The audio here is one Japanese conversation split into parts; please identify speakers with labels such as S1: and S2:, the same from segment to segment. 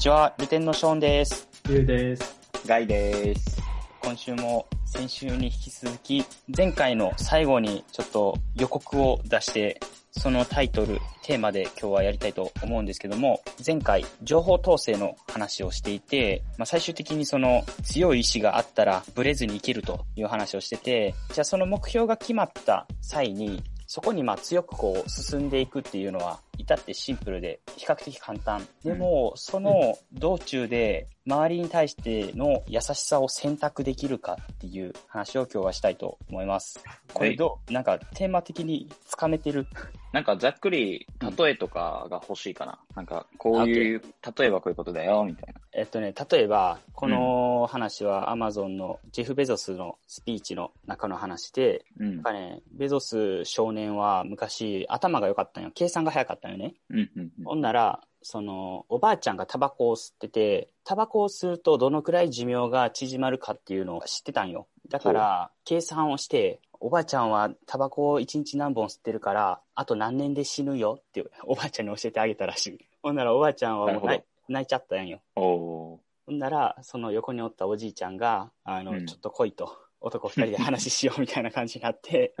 S1: ちは、ルテンのショーンです。
S2: ゆうです。
S3: ガイです。
S1: 今週も先週に引き続き、前回の最後にちょっと予告を出して、そのタイトル、テーマで今日はやりたいと思うんですけども、前回、情報統制の話をしていて、まあ、最終的にその強い意志があったらブレずにいけるという話をしてて、じゃあその目標が決まった際に、そこにまあ強くこう進んでいくっていうのは、至ってシンプルで比較的簡単。でも、その道中で周りに対しての優しさを選択できるかっていう話を今日はしたいと思います。これどう？なんかテーマ的につかめてる？
S3: なんかざっくり例えとかが欲しいかな。なんかこういう、例えばこういうことだよ、みたいな。
S1: えっとね、例えば、この話は Amazon のジェフ・ベゾスのスピーチの中の話で、
S3: うん
S1: なん。かね、ベゾス少年は昔頭が良かったんよ。計算が早かったね。
S3: うん。うん。
S1: ほんなら、その、おばあちゃんがタバコを吸ってて、タバコを吸うとどのくらい寿命が縮まるかっていうのを知ってたんよ。だから、計算をして、おばあちゃんはタバコを1日何本吸ってるから、あと何年で死ぬよ？っておばあちゃんに教えてあげたらしい。ほんならおばあちゃんはもう泣い泣いちゃったんよ。ほんなら、その横におったおじいちゃんが、あの、
S3: うん
S1: ちょっと来いと。男二人で話しようみたいな感じになって、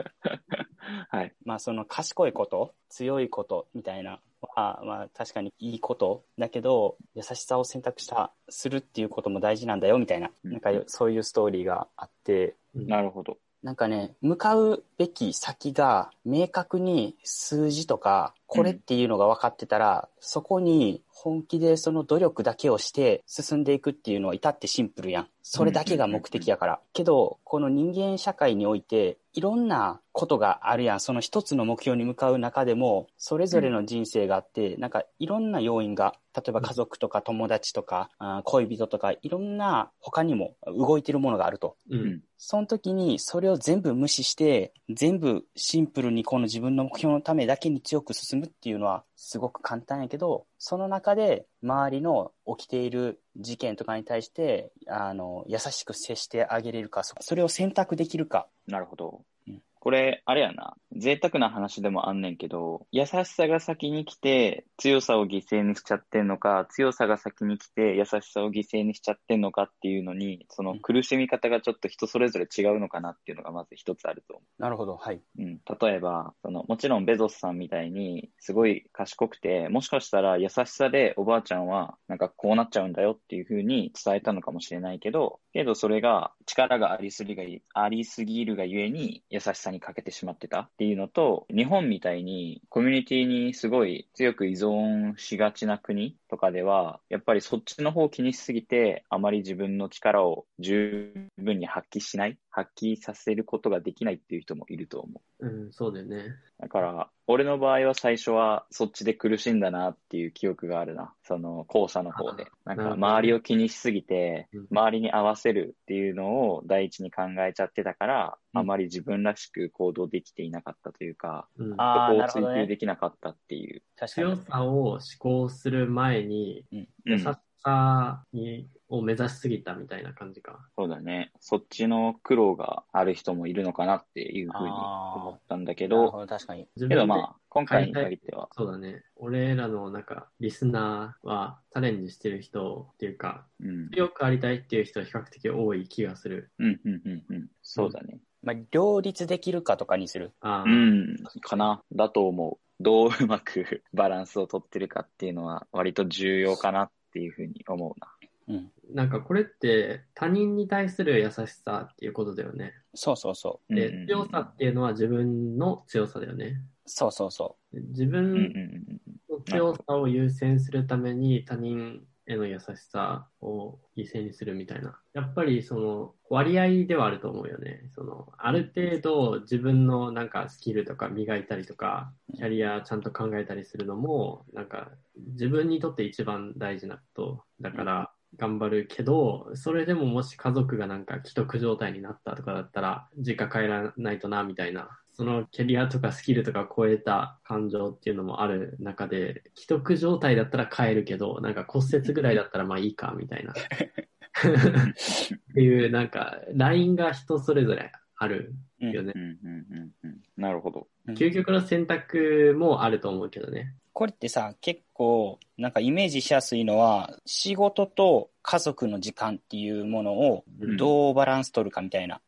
S3: はい。
S1: まあその賢いこと、強いことみたいなは、まあ確かにいいことだけど、優しさを選択した、するっていうことも大事なんだよみたいな、
S3: うん
S1: なんかそういうストーリーがあって、
S3: なるほど。
S1: なんかね、向かうべき先が明確に数字とか、これっていうのが分かってたら、そこに本気でその努力だけをして進んでいくっていうのは至ってシンプルやん。それだけが目的やから。けど、この人間社会において、いろんなことがあるやん。その一つの目標に向かう中でも、それぞれの人生があって、なんかいろんな要因が、例えば家族とか友達とか、あー恋人とか、いろんな他にも動いてるものがあると。
S2: う。
S3: うんん。
S1: その時にそれを全部無視して、全部シンプルにこの自分の目標のためだけに強く進むっていうのはすごく簡単やけど、その中で周りの起きている事件とかに対して、あの、優しく接してあげれるか、そそれを選択できるか。
S3: なるほど
S1: うん。
S3: これ、あれやな。贅沢な話でもあんねんけど、優しさが先に来て、強さを犠牲にしちゃってんのか、強さが先に来て、優しさを犠牲にしちゃってんのかっていうのに、その苦しみ方がちょっと人それぞれ違うのかなっていうのがまず一つあると思う。
S1: なるほど、はい。
S3: うん、例えば、その、もちろんベゾスさんみたいに、すごい賢くて、もしかしたら優しさでおばあちゃんは、なんかこうなっちゃうんだよっていう風に伝えたのかもしれないけど、けどそれが力がありすぎが、ありすぎるがゆえに優しさに欠けてしまってたっていうのと、日本みたいにコミュニティにすごい強く依存しがちな国とかでは、やっぱりそっちの方を気にしすぎて、あまり自分の力を十分に発揮しない、発揮させることができないっていう人もいると思う。
S2: うん、そうだよね。
S3: だから、俺の場合は最初はそっちで苦しんだなっていう記憶があるな。その後者の方で。なんか周りを気にしすぎて
S2: うん、
S3: 周りに合わせるっていうのを第一に考えちゃってたから、
S1: うん
S3: あまり自分らしく行動できていなかったというか、
S2: うん、
S3: そこを追求できなかったっていう。
S1: 確かに
S2: 強。さを思考する前に、
S1: うん
S3: うん
S2: 優しさにを目指しすぎたみたいな感じか。
S3: そうだね。そっちの苦労がある人もいるのかなっていうふうに思ったんだけど、
S1: なるほど、確かに。
S3: けどまあ、今回に限っては、
S2: そうだね。俺らのなんか、リスナーはチャレンジしてる人っていうか、
S3: うん。
S2: 強くありたいっていう人は比較的多い気がする。
S3: うん、うん、うん、うん。そうだね。
S1: まあ、両立できるかとかにする。
S2: ああ、
S3: うん、かな。だと思う。どううまくバランスを取ってるかっていうのは割と重要かなっていうふうに思うな。
S1: うん。
S2: なんかこれって他人に対する優しさっていうことだよね。
S1: そうそうそう。
S2: で、
S3: うんうんうん
S2: 強さっていうのは自分の強さだよね。
S1: そうそうそ
S2: 自
S3: うんうん
S2: 分
S3: うん
S2: の強さを優先するために他人への優しさを犠牲にするみたいな。やっぱりその割合ではあると思うよね。そのある程度自分のなんかスキルとか磨いたりとか、キャリアちゃんと考えたりするのも、なんか自分にとって一番大事なことだから頑張るけど、それでももし家族がなんか既得状態になったとかだったら、実家帰らないとなみたいな。そのキャリアとかスキルとか超えた感情っていうのもある中で、既得状態だったら帰るけど、なんか骨折ぐらいだったらまあいいかみたいな。っていう、なんか、ラインが人それぞれあるよね。
S3: うんうんうんうん。なるほど。
S1: うん
S2: 究極の選択もあると思うけどね。
S1: これってさ、結構、なんかイメージしやすいのは、仕事と家族の時間っていうものをどうバランス取るかみたいな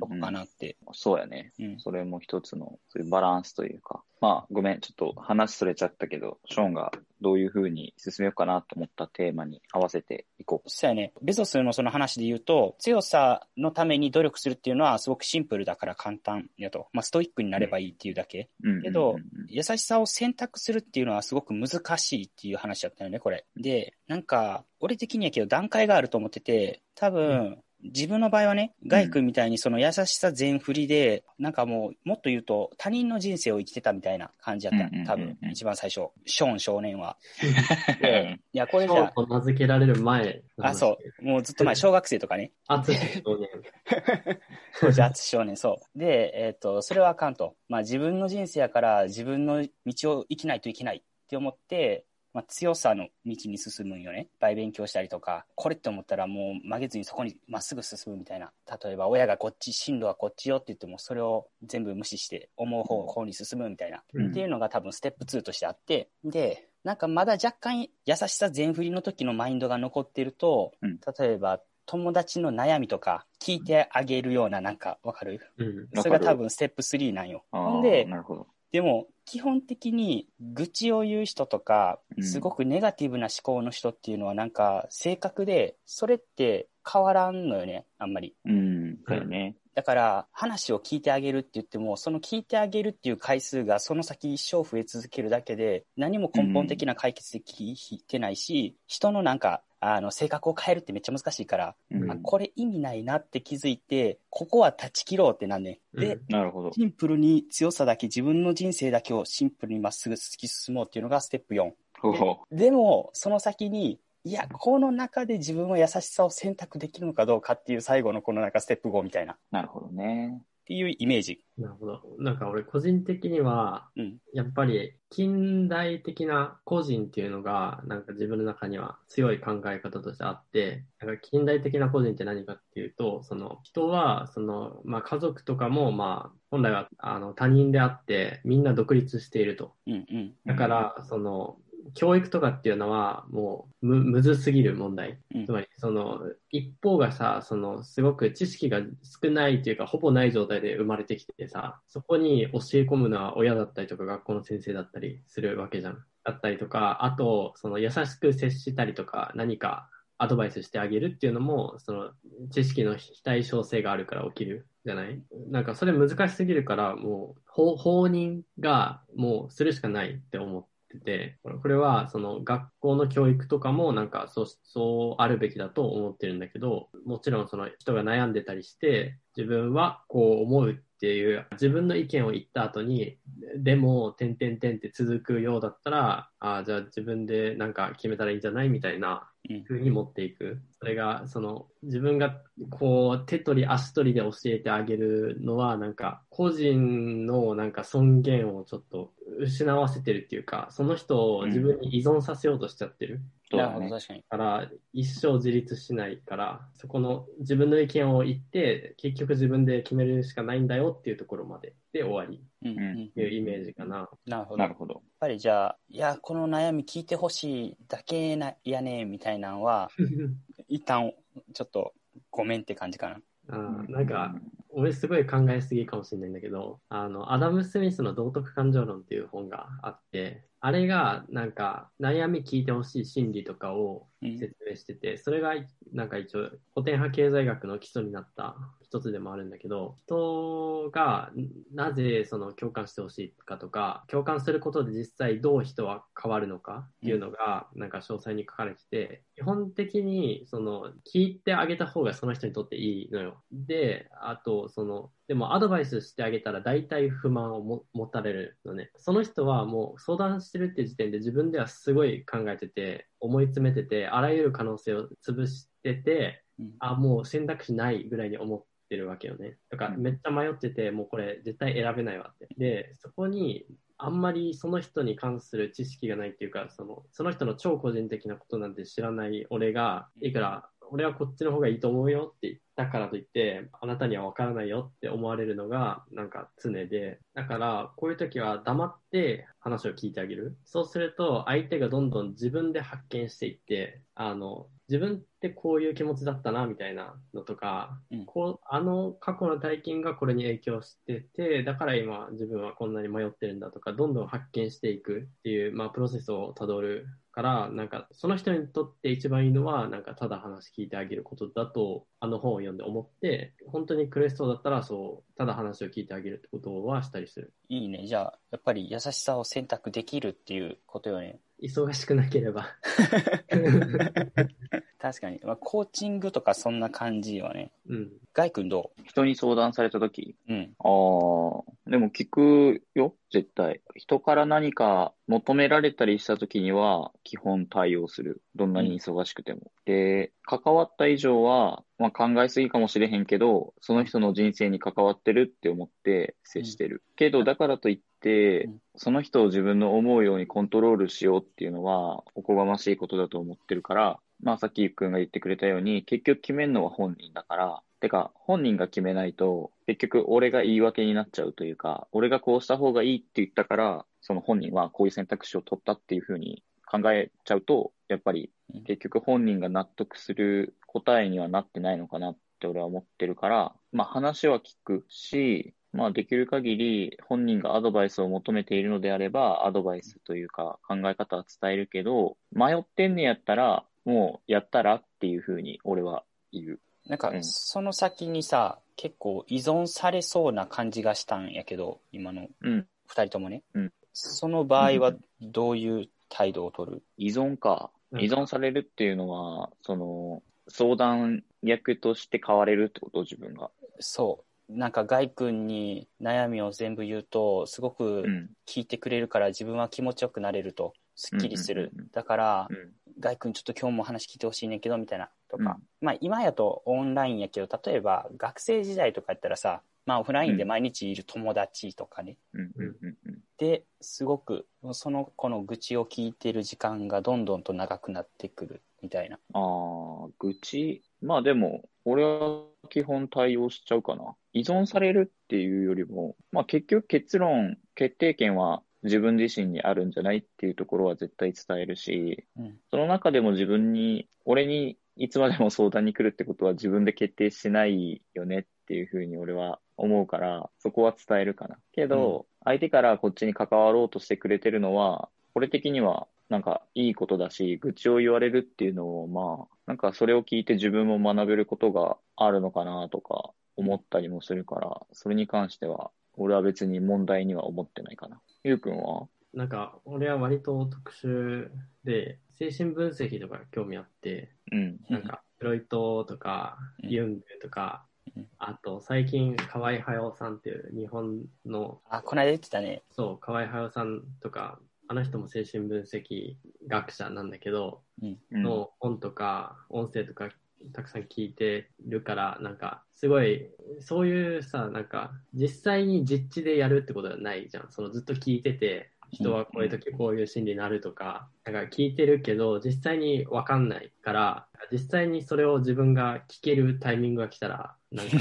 S1: とこかなって。
S3: そうやね。
S1: うん。
S3: それも一つの、そういうバランスというか。まあ、ごめん、ちょっと話それちゃったけど、ショーンがどういう風に進めようかなと思ったテーマに合わせていこう。
S1: そうやね。ベゾスのその話で言うと、強さのために努力するっていうのはすごくシンプルだから簡単やと。まあ、ストイックになればいいっていうだけ。けど、優しさを選択するっていうのはすごく難しいっていう話だったよね、これ。で、なんか、俺的にはけど段階があると思ってて、多分、自分の場合はね、ガイ君みたいにその優しさ全振りで、なんかもう、もっと言うと他人の人生を生きてたみたいな感じだった
S3: うんうんうんうん
S1: 多分、一番最初。ショーン少年は。で、いや、これじゃ
S2: ショーと名付けられる前。
S1: あ、そう。もうずっと前、小学生とかね。
S2: あ少年。
S1: 当時、淳少年、そう。で、えっ、と、それはあかんと。まあ自分の人生やから自分の道を生きないといけないって思って、まあ強さの道に進むんよね。いっぱい勉強したりとか、これって思ったらもう曲げずにそこにまっすぐ進むみたいな。例えば親がこっち、進路はこっちよって言っても、それを全部無視して思う方向に進むみたいな。
S2: うん
S1: っていうのが多分ステップ2としてあって、で、なんかまだ若干優しさ全振りの時のマインドが残ってると、
S3: うん
S1: 例えば友達の悩みとか聞いてあげるようななんかわかる？
S2: うん。
S1: それが多分ステップ3なんよ。で、
S3: なるほど。
S1: でも基本的に愚痴を言う人とか
S3: う、ん
S1: すごくネガティブな思考の人っていうのはなんか性格で、それって変わらんのよね、あんまり。
S3: うん、そう。
S1: だから、話を聞いてあげるって言っても、その聞いてあげるっていう回数がその先一生増え続けるだけで、何も根本的な解決できてないし、人のなんか、あの、性格を変えるってめっちゃ難しいから、
S3: うん
S1: あこれ意味ないなって気づいて、ここは断ち切ろうってなんねん。で、
S2: うん
S3: なるほど。
S1: シンプルに強さだけ、自分の人生だけをシンプルにまっすぐ突き進もうっていうのがステップ4。
S3: ほほ
S1: でも、その先に、いや、この中で自分は優しさを選択できるのかどうかっていう最後のこのなんかステップ5みたいな、っ
S3: なるほどね。
S1: ていうイメージ。
S2: なるほど。なんか俺個人的には、
S1: うん。
S2: やっぱり近代的な個人っていうのが、なんか自分の中には強い考え方としてあって、なんか近代的な個人って何かっていうと、その人は、その、まあ家族とかも、まあ本来はあの他人であって、みんな独立していると。
S1: うんうん。
S2: だから、その、教育とかっていうのはもうむむずすぎる問題。
S1: うん
S2: つまり、その、一方がさ、その、すごく知識が少ないというか、ほぼない状態で生まれてきてさ、そこに教え込むのは親だったりとか、学校の先生だったりするわけじゃん。だったりとか、あと、その、優しく接したりとか、何かアドバイスしてあげるっていうのも、その、知識の非対称性があるから起きるじゃない？なんか、それ難しすぎるから、もう、放放任が、もう、するしかないって思ってて、これはその学校の教育とかもなんかそうそうあるべきだと思ってるんだけど、もちろんその人が悩んでたりして、自分はこう思うっていう自分の意見を言った後に、でも、点々点って続くようだったら、ああ、じゃあ自分でなんか決めたらいいんじゃないみたいな
S1: うん
S2: 風に持っていく。それが、その、自分が、こう、手取り足取りで教えてあげるのは、なんか、個人の、なんか、尊厳をちょっと失わせてるっていうか、その人を自分に依存させようとしちゃってる。
S1: なるほど、
S3: そうだね。
S1: 確かに。
S2: から、一生自立しないから、そこの自分の意見を言って、結局自分で決めるしかないんだよっていうところまでで終わり
S1: うんうん。
S2: っていうイメージかな。
S1: なるほど。やっ
S3: なるほど。
S1: ぱりじゃあ、いや、この悩み聞いてほしいだけなやねみたいなのは、一旦、ちょっと、ごめんって感じかな。
S2: あーなんか、俺すごい考えすぎかもしれないんだけど、あの、アダム・スミスの道徳感情論っていう本があって、あれがなんか悩み聞いてほしい心理とかを
S1: うん。
S2: 説明してて、それがなんか一応古典派経済学の基礎になった一つでもあるんだけど、人がなぜその共感してほしいかとか、共感することで実際どう人は変わるのかっていうのがなんか詳細に書かれてて、基本的にその聞いてあげた方がその人にとっていいのよ。で、あとその、でもアドバイスしてあげたら大体不満をも持たれるのね。その人はもう相談してるって時点で自分ではすごい考えてて、思い詰めてて、あらゆる可能性を潰してて、
S1: うん
S2: あ、もう選択肢ないぐらいに思ってるわけよね。だから
S3: うん
S2: めっちゃ迷ってて、もうこれ絶対選べないわって。で、そこにあんまりその人に関する知識がないっていうか、そのその人の超個人的なことなんて知らない俺が、いくら俺はこっちの方がいいと思うよってだからといって、あなたには分からないよって思われるのが、なんか常で。だから、こういう時は黙って話を聞いてあげる。そうすると、相手がどんどん自分で発見していって、あの、自分ってこういう気持ちだったな、みたいなのとか、
S1: うん
S2: こう、あの過去の体験がこれに影響してて、だから今自分はこんなに迷ってるんだとか、どんどん発見していくっていう、まあ、プロセスをたどるから、なんか、その人にとって一番いいのは、なんか、ただ話聞いてあげることだと、あの本を読んで思って、本当に苦しそうだったら、そう、ただ話を聞いてあげるってことはしたりする。
S1: いいね。じゃあ、やっぱり優しさを選択できるっていうことよね。
S2: 忙しくなければ。
S1: 確かに。まあ、コーチングとかそんな感じよね。
S2: うん。
S1: ガイ君ど
S3: 人に相談されたとき、
S1: ううん。
S3: ああ、でも聞くよ、絶対。人から何か求められたりしたときには、基本対応する。どんなに忙しくても。で、関わった以上は、まあ考えすぎかもしれへんけど、その人の人生に関わってるって思って接してる。けど、だからといって
S1: うん、
S3: その人を自分の思うようにコントロールしようっていうのは、おこがましいことだと思ってるから、まあさっきゆっくんが言ってくれたように、結局決めるのは本人だから、てか、本人が決めないと、結局俺が言い訳になっちゃうというか、俺がこうした方がいいって言ったから、その本人はこういう選択肢を取ったっていうふうに考えちゃうと、やっぱり
S1: うん
S3: 結局本人が納得する答えにはなってないのかなって俺は思ってるから、まあ話は聞くし、まあできる限り本人がアドバイスを求めているのであれば、アドバイスというか考え方は伝えるけど、迷ってんねやったら、もうやったらっていうふうに俺は言う。
S1: なんか
S3: う、ん
S1: その先にさ、結構依存されそうな感じがしたんやけど、今の
S3: うん。
S1: 二人ともね。
S3: うん
S1: その場合はどういう態度を取る
S3: 依存か。依存されるっていうのは、その、相談役として変われるってこと？自分が。
S1: そう。なんか、ガイ君に悩みを全部言うと、すごく
S3: うん。
S1: 聞いてくれるから自分は気持ちよくなれると。すっきりする。だから
S3: う、ん。
S1: ガイ君ちょっと今日も話聞いてほしいねんけど、みたいな。とか。
S3: うん
S1: まあ、今やとオンラインやけど、例えば学生時代とかやったらさ、まあ、オフラインで毎日いる友達とかね。
S3: うん。うん。うん。うん。
S1: で、すごく、その子の愚痴を聞いてる時間がどんどんと長くなってくるみたいな。
S3: ああ、愚痴？まあでも、俺は基本対応しちゃうかな。依存されるっていうよりも、まあ結局結論、決定権は自分自身にあるんじゃないっていうところは絶対伝えるし、
S1: うん。
S3: その中でも自分に、俺にいつまでも相談に来るってことは自分で決定してないよねっていうふうに俺は思うから、そこは伝えるかな。けど、相手からこっちに関わろうとしてくれてるのは、俺的にはなんかいいことだし、愚痴を言われるっていうのを、まあ、なんかそれを聞いて自分も学べることがあるのかなとか思ったりもするから、それに関しては、俺は別に問題には思ってないかな。ゆうくんは？
S2: なんか、俺は割と特殊で、精神分析とか興味あって、
S3: うん。
S2: なんか、フロイトとか、
S1: うん
S2: ユングとか
S1: うん、
S2: あと、最近、河合隼さんっていう日本の、
S1: あ、この間言ってたね。
S2: そう、河合隼さんとか、あの人も精神分析学者なんだけど、
S1: うん。
S3: うん
S2: の本とか音声とかたくさん聞いてるから、なんか、すごい、そういうさ、なんか、実際に実地でやるってことはないじゃん。そのずっと聞いてて、人はこういう時こういう心理になるとか、なんか聞いてるけど、実際にわかんないから、実際にそれを自分が聞けるタイミングが来たら、なんか、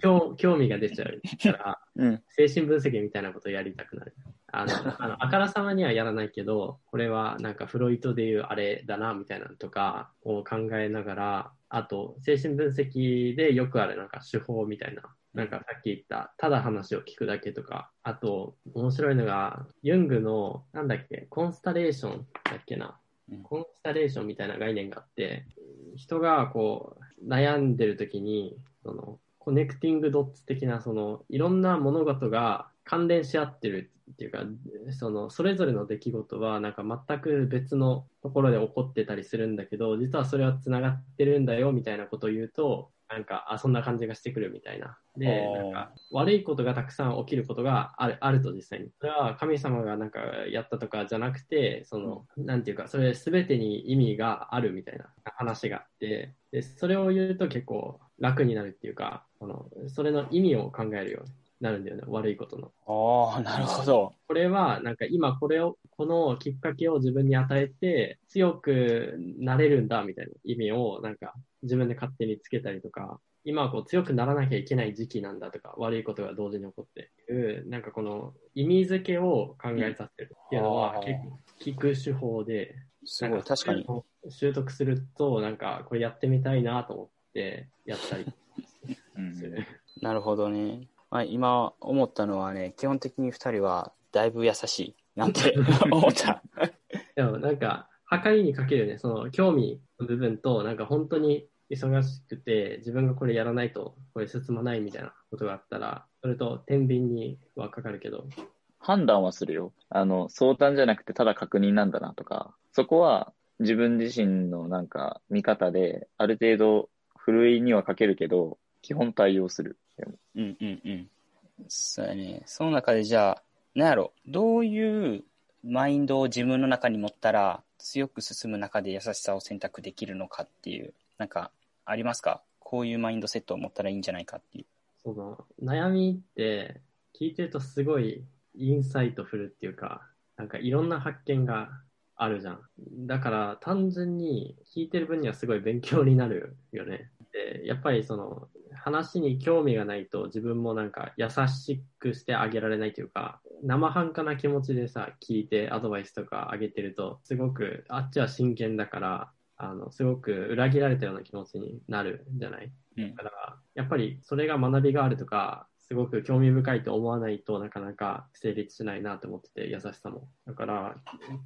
S2: 興興味が出ちゃうから、
S1: うん。
S2: 精神分析みたいなことをやりたくなる。あの、あのあからさまにはやらないけど、これはなんかフロイトでいうあれだな、みたいなのとかを考えながら、あと、精神分析でよくあるなんか手法みたいな、なんかさっき言った、ただ話を聞くだけとか、あと、面白いのが、ユングの、なんだっけ、コンスタレーションだっけな
S1: うん。
S2: コンスタレーションみたいな概念があって、人がこう、悩んでる時に、その、コネクティングドッツ的な、その、いろんな物事が関連し合ってるっていうか、その、それぞれの出来事は、なんか全く別のところで起こってたりするんだけど、実はそれはつながってるんだよ、みたいなことを言うと、なんか、あ、そんな感じがしてくるみたいな。で、なんか、悪いことがたくさん起きることがある、あると実際に。それは神様がなんかやったとかじゃなくて、その、なんていうか、それ全てに意味があるみたいな話があって、で、それを言うと結構楽になるっていうか、その、それの意味を考えるようになるんだよね、悪いことの。
S1: ああ、なるほど。
S2: これは、なんか今これを、このきっかけを自分に与えて、強くなれるんだみたいな意味を、なんか自分で勝手につけたりとか、今はこう強くならなきゃいけない時期なんだとか、悪いことが同時に起こっていう、なんかこの意味付けを考えさせるっていうのは
S1: うん
S2: 結構聞く手法で、
S1: すごい、確かに。。
S2: 習得すると、なんかこれやってみたいなと思ってやったり
S3: うん
S2: する。
S1: なるほどね。まあ、今思ったのはね、基本的に二人はだいぶ優しい。なんて思った。
S2: でもなんか、測りにかけるね、その興味の部分と、なんか本当に忙しくて、自分がこれやらないと、これ進まないみたいなことがあったら、それと天秤にはかかるけど、
S3: 判断はするよ。あの、相談じゃなくてただ確認なんだなとか、そこは自分自身のなんか見方で、ある程度、ふるいにはかけるけど、基本対応する。
S1: うんうんうん。そうやね。その中でじゃあ、なんやろ、どういうマインドを自分の中に持ったら、強く進む中で優しさを選択できるのかっていう、なんか、ありますか？こういうマインドセットを持ったらいいんじゃないかっていう。
S2: その悩みって聞いてるとすごい insightful っていうか、なんかいろんな発見があるじゃん。だから単純に聞いてる分にはすごい勉強になるよね。で、やっぱりその話に興味がないと自分もなんか優しくしてあげられないというか、生半可な気持ちでさ、聞いてアドバイスとかあげてると、すごくあっちは真剣だから、あの、すごく裏切られたような気持ちになるんじゃない？
S1: うん
S2: だから、やっぱりそれが学びがあるとか、すごく興味深いと思わないとなかなか成立しないなと思ってて、優しさも。だから、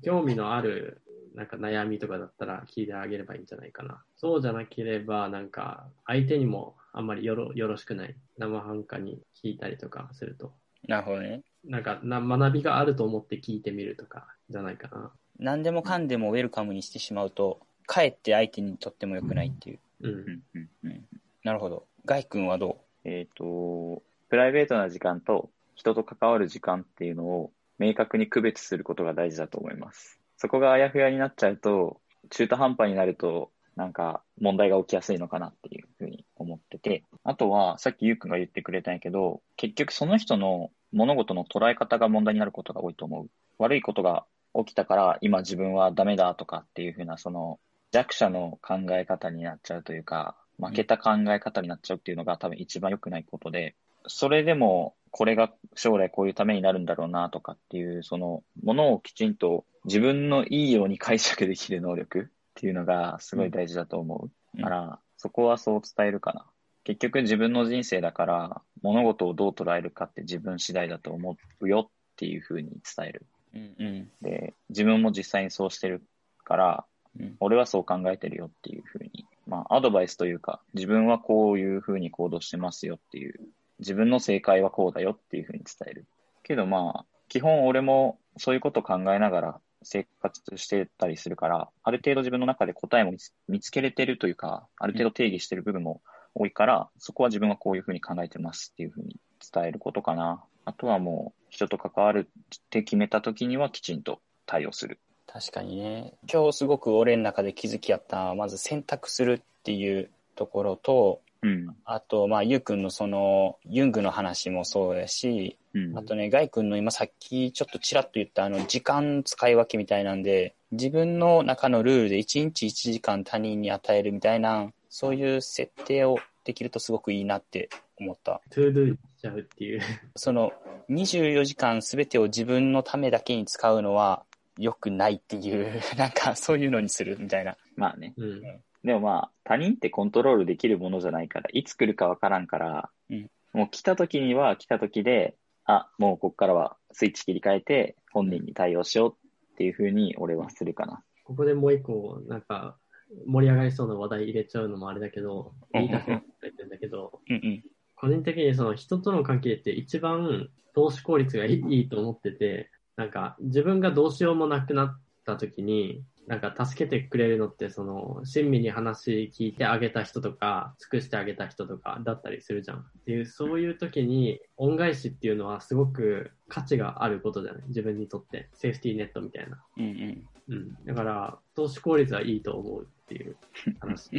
S2: 興味のあるなんか悩みとかだったら聞いてあげればいいんじゃないかな。そうじゃなければ、なんか相手にもあんまりよろよろしくない。生半可に聞いたりとかすると。
S1: なるほどね。
S2: なんかな学びがあると思って聞いてみるとかじゃないかな。
S1: 何でもかんでもウェルカムにしてしまうと、かえって相手にとっても良くないっていう。
S2: うん。
S3: うんうんうん
S1: なるほど。ガイ君はど
S3: えっ、と、プライベートな時間と人と関わる時間っていうのを明確に区別することが大事だと思います。そこがあやふやになっちゃうと、中途半端になると、なんか問題が起きやすいのかなっていうふうに思ってて。あとは、さっきゆうくんが言ってくれたんやけど、結局その人の物事の捉え方が問題になることが多いと思う。悪いことが起きたから今自分はダメだとかっていうふうな、その弱者の考え方になっちゃうというか、負けた考え方になっちゃうっていうのが多分一番良くないことで、それでもこれが将来こういうためになるんだろうなとかっていう、そのものをきちんと自分のいいように解釈できる能力っていうのがすごい大事だと思う。
S1: うん
S3: だから、そこはそう伝えるかな。結局自分の人生だから、物事をどう捉えるかって自分次第だと思うよっていうふうに伝える。
S1: ううんうん。
S3: で、自分も実際にそうしてるから、
S1: うん
S3: 俺はそう考えてるよっていうふうに、まあ、アドバイスというか、自分はこういうふうに行動してますよっていう、自分の正解はこうだよっていうふうに伝える。けどまあ、基本俺もそういうことを考えながら生活してたりするから、ある程度自分の中で答えも見つ見つけれてるというか、ある程度定義してる部分も多いから、そこは自分はこういうふうに考えてますっていうふうに伝えることかな。あとはもう、人と関わるって決めた時にはきちんと対応する。
S1: 確かにね。今日すごく俺の中で気づきあった、まず選択するっていうところと、
S3: うん。
S1: あと、まあ、ゆうくんのその、ユングの話もそうやし、
S3: うん
S1: あとね、ガイ君の今さっきちょっとちらっと言ったあの時間使い分けみたいなんで、自分の中のルールで1日1時間他人に与えるみたいな、そういう設定をできるとすごくいいなって思った。
S2: to do しちゃうっていう。
S1: その24時間すべてを自分のためだけに使うのは良くないっていう、なんかそういうのにするみたいな。
S3: まあね。
S2: うん。
S3: でもまあ、他人ってコントロールできるものじゃないから、いつ来るかわからんから、
S1: うん
S3: もう来た時には来た時で、あ、もうこっからはスイッチ切り替えて、本人に対応しようっていうふうに俺はするかな。
S2: ここでもう一個、なんか、盛り上がりそうな話題入れちゃうのもあれだけど、言いたくなってるんだけど、
S1: うんうん。
S2: 個人的にその人との関係って一番投資効率がいいいいと思ってて、なんか自分がどうしようもなくなった時に、なんか助けてくれるのって、その、親身に話聞いてあげた人とか、尽くしてあげた人とかだったりするじゃん。っていう、そういう時に、恩返しっていうのはすごく価値があることじゃない？自分にとって。セーフティーネットみたいな。
S1: うんうん。
S2: うん。だから、投資効率はいいと思うっていう話。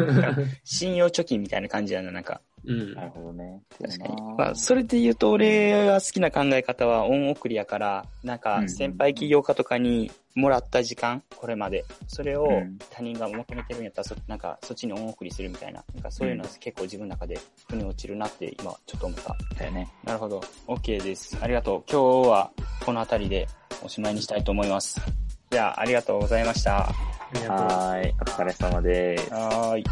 S1: 信用貯金みたいな感じやな、なんか。
S2: うん
S3: な。るほどね。
S1: 確かにまあ、それで言うと、俺が好きな考え方は恩送りやから、なんか、
S3: うん
S1: 先輩起業家とかにもらった時間、これまで。それを
S3: うん
S1: 他人が求めてるんやったら、そなんか、そっちに恩送りするみたいな。なんか、そういうのは結構自分の中で腑に落ちるなって、今、ちょっと思った。
S3: だよね。
S1: なるほど。OK です。ありがとう。今日は、この辺りでおしまいにしたいと思います。じゃあ、ありがとうございました。
S3: はーい。お疲れ様です。
S1: はーい。